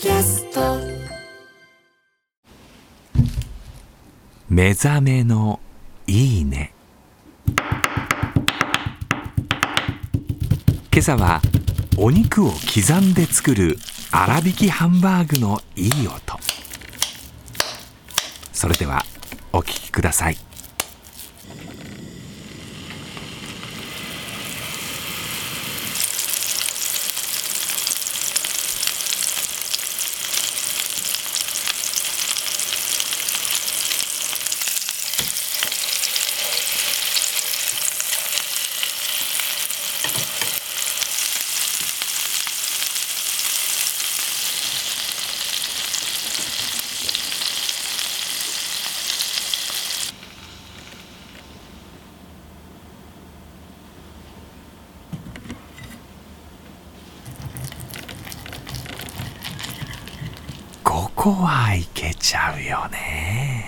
キャスト。目覚めのいいね。今朝はお肉を刻んで作る粗挽きハンバーグのいい音。それではお聞きください。こはいけちゃうよね。